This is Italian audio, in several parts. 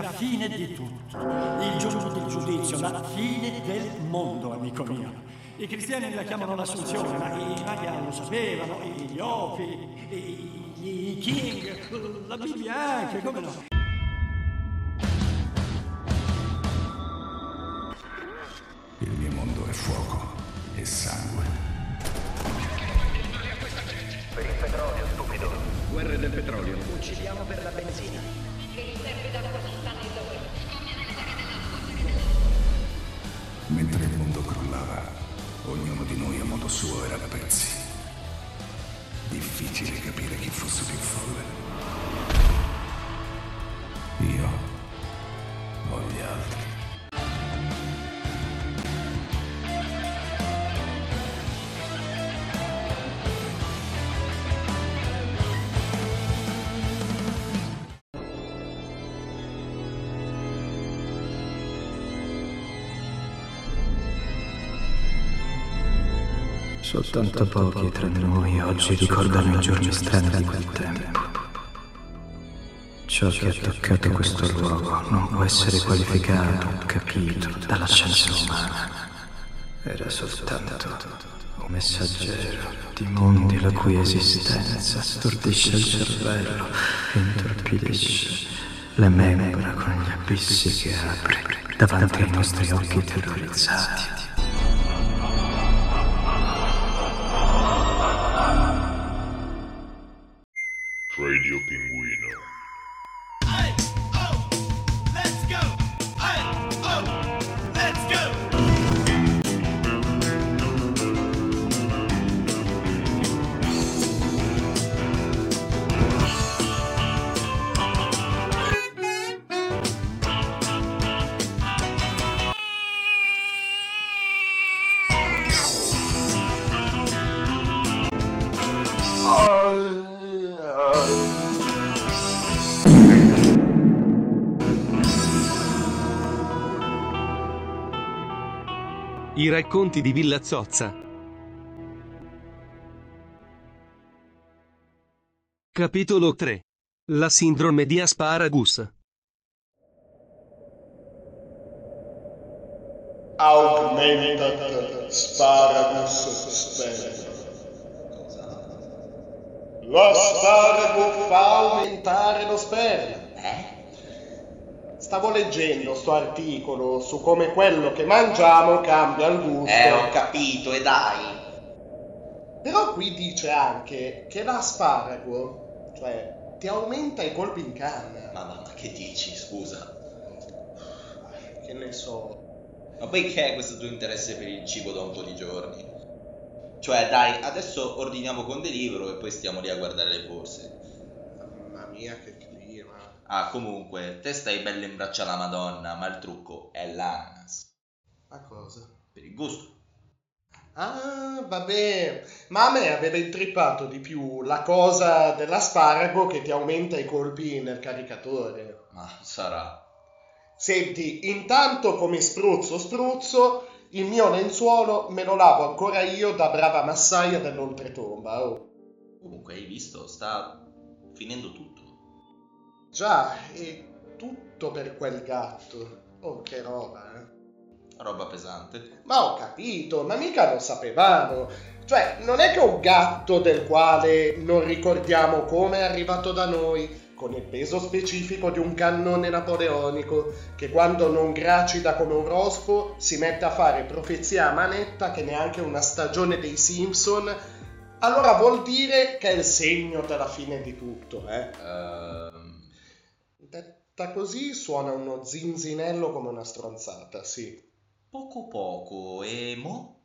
la fine di tutto, il giorno del giudizio, la fine del mondo, amico mio. I cristiani la chiamano l'assunzione, ma i Maya lo sapevano, gli Opi, i, i King, la Bibbia anche, come no? Il mio mondo è fuoco e sangue. Per il petrolio, stupido. Guerre del petrolio. Uccidiamo per la benzina. Difficile capire chi fosse più folle. Soltanto pochi tra noi oggi ricordano i giorni strani di quel tempo. Ciò che ha toccato questo luogo non può essere qualificato, capito, dalla scienza umana. Era soltanto un messaggero di mondi la cui esistenza stordisce il cervello e intorpidisce le membra con gli abissi che apre davanti ai nostri occhi terrorizzati. I racconti di Villa Zozza. Capitolo 3. La sindrome di Asparagus. Augmentat sparagus sperma. Lo sparago fa aumentare lo sperma. Stavo leggendo sto articolo su come quello che mangiamo cambia il gusto. Eh, ho capito, e dai. Però qui dice anche che l'asparago, cioè, ti aumenta i colpi in canna. Ma, ma, ma che dici, scusa? Che ne so. Ma poi che è questo tuo interesse per il cibo da un po' di giorni? Cioè, dai, adesso ordiniamo con Deliveroo e poi stiamo lì a guardare le borse. Mamma mia, che. Ah, comunque, te stai bella in braccio alla Madonna, ma il trucco è l'ananas. Ma cosa? Per il gusto. Ah, vabbè. Ma a me aveva intrippato di più la cosa dell'asparago che ti aumenta i colpi nel caricatore. Ma sarà. Senti, intanto come spruzzo spruzzo, il mio lenzuolo me lo lavo ancora io da brava massaia dell'oltretomba. Oh. Comunque, hai visto, sta finendo tutto. Già, e tutto per quel gatto. Oh, che roba, eh. Roba pesante. Ma ho capito, ma mica lo sapevamo. Cioè, non è che un gatto del quale non ricordiamo come è arrivato da noi, con il peso specifico di un cannone napoleonico, che quando non gracida come un rospo si mette a fare profezia a manetta che neanche una stagione dei Simpson. Allora vuol dire che è il segno della fine di tutto, eh? Ehm, Detta così suona uno zinzinello come una stronzata, sì. poco poco, e mo?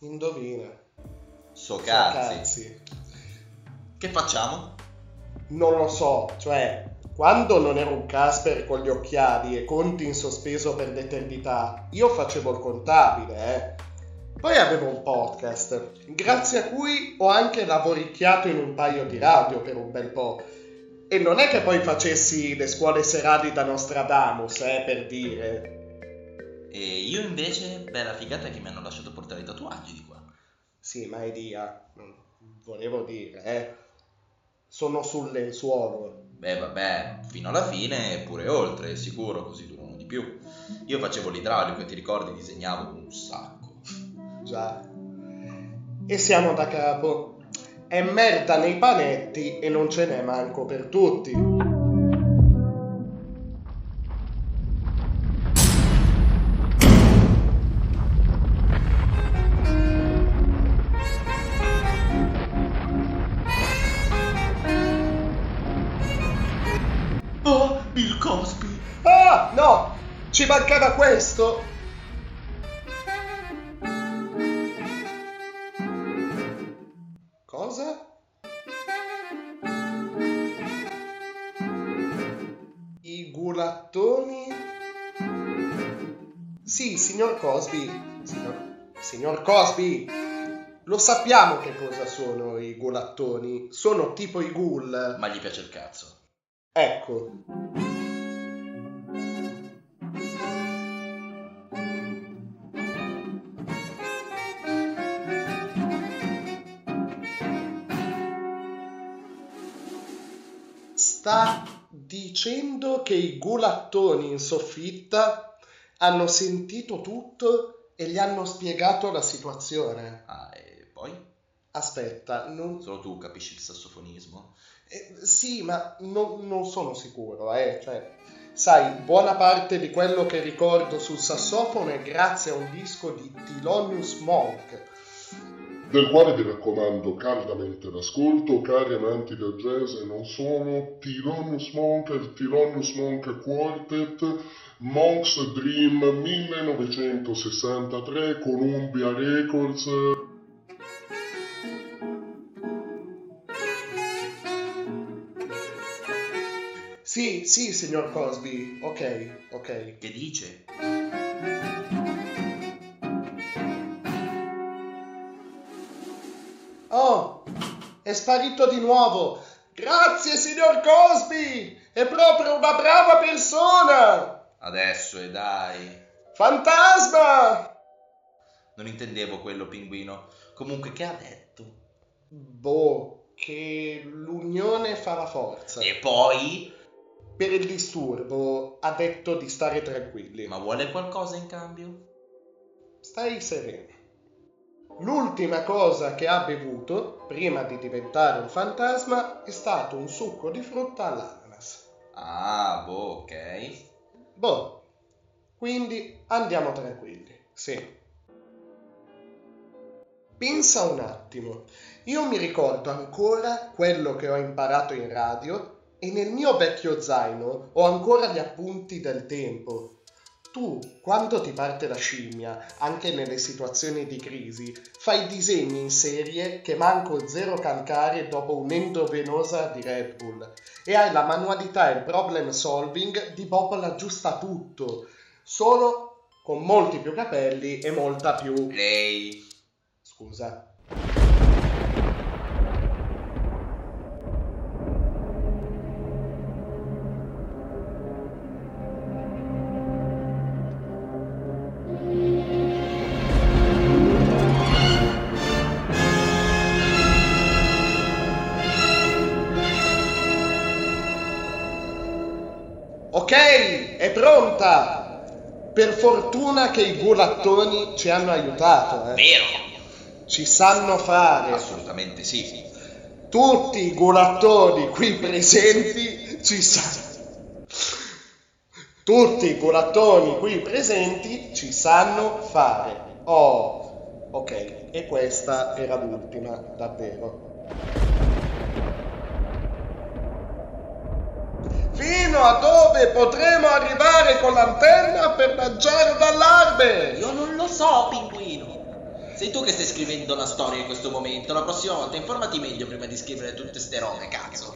Indovina. So So cazzi. Che facciamo? Non lo so, cioè, quando non ero un Casper con gli occhiali e conti in sospeso per l'eternità, io facevo il contabile, eh. Poi avevo un podcast, grazie a cui ho anche lavoricchiato in un paio di radio per un bel po'. E non è che poi facessi le scuole serali da Nostradamus, eh, per dire. E io invece, bella figata che mi hanno lasciato portare i tatuaggi di qua. Sì, ma Elia, non volevo dire, eh. sono sul lenzuolo. Beh, vabbè, fino alla fine e pure oltre, sicuro, così durano di più. Io facevo l'idraulico e ti ricordi, disegnavo un sacco. Già. E siamo da capo. È merda nei panetti e non ce n'è manco per tutti. Oh, Bill Cosby! Ah, no! Ci mancava questo! Signor Cosby. Signor, signor Cosby! Lo sappiamo che cosa sono i gulattoni. Sono tipo i ghoul. Ma gli piace il cazzo. Ecco. Sta dicendo che i gulattoni in soffitta hanno sentito tutto e gli hanno spiegato la situazione. Ah, e poi? Aspetta, non, Solo tu capisci il sassofonismo? eh, sì, ma non, non sono sicuro, eh. Cioè, sai, buona parte di quello che ricordo sul sassofono è grazie a un disco di Thelonious Monk. Del quale vi raccomando caldamente l'ascolto, cari amanti del jazz e non solo, Thelonious Monk il Thelonious Monk Quartet, Monk's Dream 1963, Columbia Records, Sì, sì, signor Cosby, ok, ok. Che dice? Sparito di nuovo. Grazie, signor Cosby! È proprio una brava persona! Adesso e dai. Fantasma! Non intendevo quello, pinguino. Comunque, che ha detto? Boh, che l'unione fa la forza. E poi? Per il disturbo ha detto di stare tranquilli. Ma vuole qualcosa in cambio? Stai sereno. L'ultima cosa che ha bevuto prima di diventare un fantasma è stato un succo di frutta all'ananas. Ah, boh, ok. Boh, quindi andiamo tranquilli, sì. Pensa un attimo, io mi ricordo ancora quello che ho imparato in radio e nel mio vecchio zaino ho ancora gli appunti del tempo. Tu, quando ti parte la scimmia, anche nelle situazioni di crisi, fai disegni in serie che manco zero calcare dopo un'endovenosa di Red Bull e hai la manualità e il problem solving di Bob l'aggiusta tutto, solo con molti più capelli e molta più... Lei. Scusa. Pronta! Per fortuna che i gulattoni ci hanno aiutato, eh. Vero? Ci sanno fare. Assolutamente sì. Tutti i gulattoni qui presenti ci sanno. Tutti i gulattoni qui presenti ci sanno fare. Oh, ok, e questa era l'ultima, davvero. Fino a dove potremo arrivare con l'antenna per lanciare d'allarme? Io non lo so, pinguino. Sei tu che stai scrivendo la storia in questo momento. La prossima volta informati meglio prima di scrivere tutte ste robe, cazzo.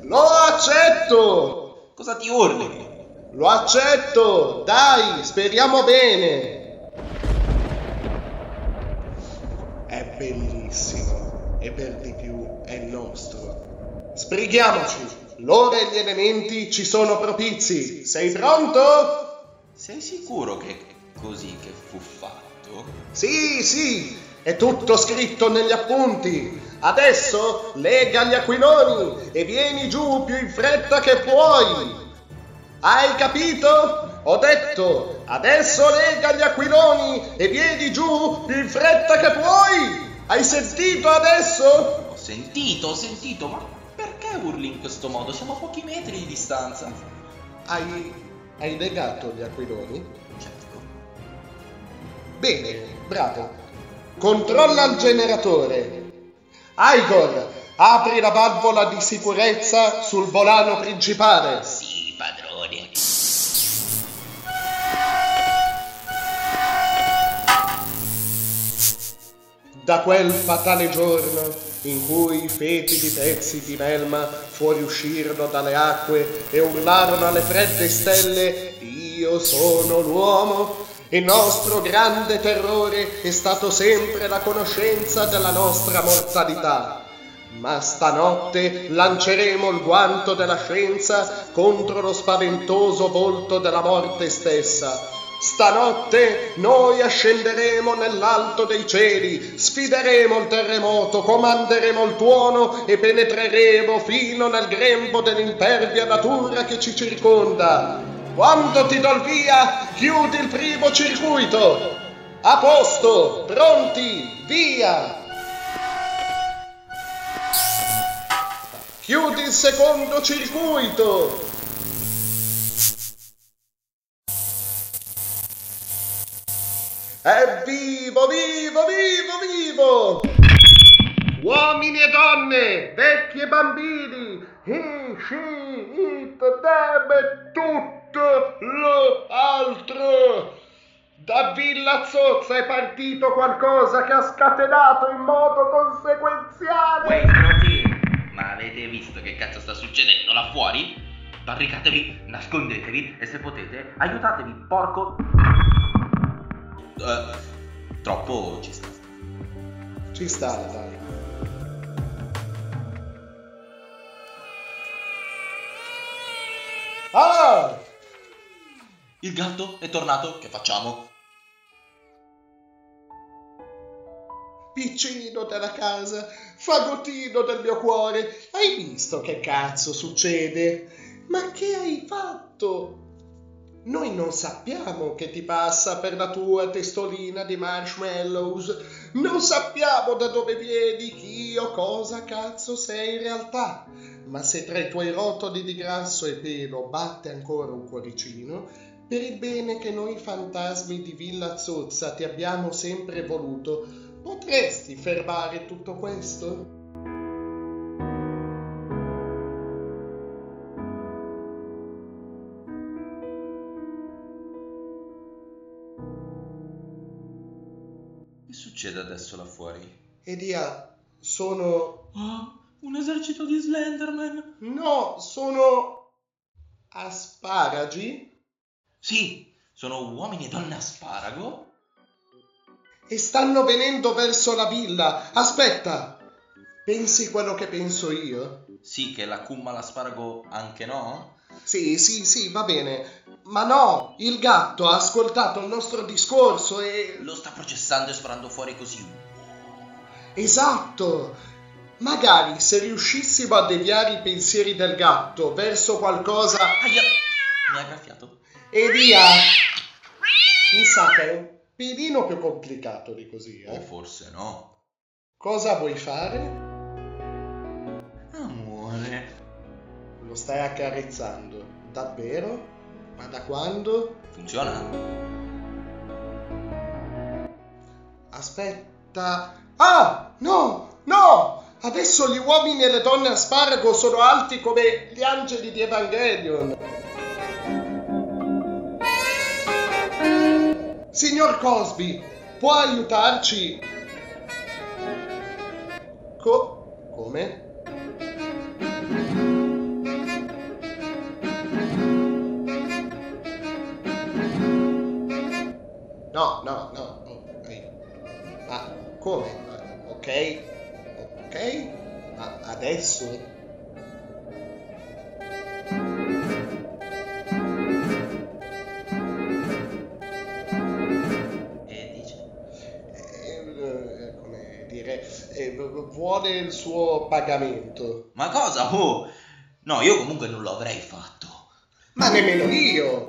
Lo accetto! Cosa ti urli? Lo accetto! Dai, speriamo bene! È bellissimo e per di più è nostro. Sbrighiamoci! L'ora e gli elementi ci sono propizi. Sei pronto? Sei sicuro che è così che fu fatto? Sì, sì, è tutto scritto negli appunti. Adesso lega gli aquiloni e vieni giù più in fretta che puoi. Hai capito? Ho detto, adesso lega gli aquiloni e vieni giù più in fretta che puoi. Hai sentito adesso? Ho sentito, ho sentito, ma urli in questo modo? Siamo a pochi metri di distanza. Hai, hai legato gli aquiloni? Certo. Bene, bravo. Controlla il generatore. Igor, apri la valvola di sicurezza sul volano principale. Sì, padrone. Da quel fatale giorno in cui i fetidi pezzi di melma fuoriuscirono dalle acque e urlarono alle fredde stelle Io sono l'uomo, il nostro grande terrore è stato sempre la conoscenza della nostra mortalità. Ma stanotte lanceremo il guanto della scienza contro lo spaventoso volto della morte stessa. Stanotte noi ascenderemo nell'alto dei cieli, sfideremo il terremoto, comanderemo il tuono e penetreremo fino nel grembo dell'impervia natura che ci circonda. Quando ti do il via, chiudi il primo circuito. A posto, pronti, via! Chiudi il secondo circuito. È vivo, vivo, vivo, vivo! Uomini e donne, vecchi e bambini, he, she, it, them tutto lo altro. Da Villa Zozza è partito qualcosa che ha scatenato in modo conseguenziale. Stronzi, ma avete visto che cazzo sta succedendo là fuori? Barricatevi, nascondetevi e se potete aiutatevi, porco... Eh, troppo ci sta. Ci sta, dai. Ah! Il gatto è tornato, che facciamo? Piccino della casa, fagottino del mio cuore, hai visto che cazzo succede? Ma che hai fatto? Noi non sappiamo che ti passa per la tua testolina di marshmallows, non sappiamo da dove vieni, chi o cosa cazzo sei in realtà. Ma se tra i tuoi rotoli di grasso e pelo batte ancora un cuoricino, per il bene che noi fantasmi di Villa Zozza ti abbiamo sempre voluto, potresti fermare tutto questo? Fuori? Edia, sono... Oh, un esercito di Slenderman! No, sono... asparagi? Sì, sono uomini e donne a sparago? E stanno venendo verso la villa. Aspetta! Pensi quello che penso io? Sì, che la cumma l'asparago anche no? Sì, sì, sì, va bene. Ma no, il gatto ha ascoltato il nostro discorso e... Lo sta processando e sparando fuori così. Esatto! Magari se riuscissimo a deviare i pensieri del gatto verso qualcosa... Aia! Mi ha graffiato. E via! Mi sa che è un pelino più complicato di così, O eh? forse no. Cosa vuoi fare? Amore. Lo stai accarezzando. Davvero? Ma da quando? Funziona? Aspetta. Ah! No! No! Adesso gli uomini e le donne a sparago sono alti come gli angeli di Evangelion. Signor Cosby, può aiutarci? Co- come? No, no, no. ok. Ma come? Ok? Ok? Ma adesso? E dice? Eh, eh, come? dire, eh, vuole il suo pagamento. Ma cosa? Oh! No, io comunque non lo avrei fatto. Ma nemmeno io!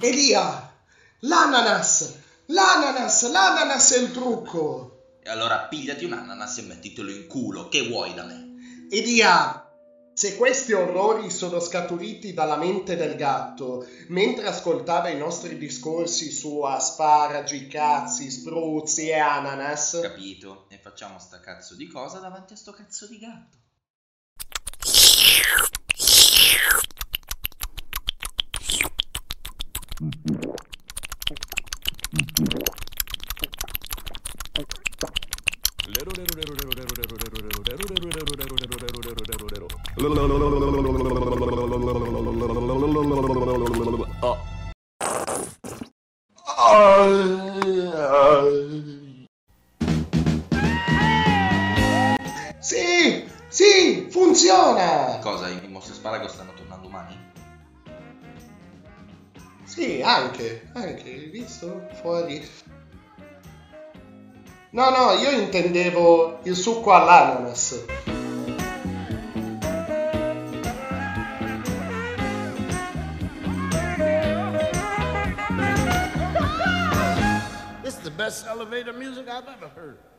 Elia! L'ananas! L'ananas! L'ananas è il trucco! E allora pigliati un ananas e mettitelo in culo. Che vuoi da me? Elia! Se questi orrori sono scaturiti dalla mente del gatto, mentre ascoltava i nostri discorsi su asparagi, cazzi, spruzzi e ananas, Capito? E facciamo sta cazzo di cosa davanti a sto cazzo di gatto. Sì, funziona! Cosa? I mostri sparago stanno tornando umani? Sì, anche, anche, hai visto? Fuori. No, no, io intendevo il succo all'ananas. This is the best elevator music I've ever heard.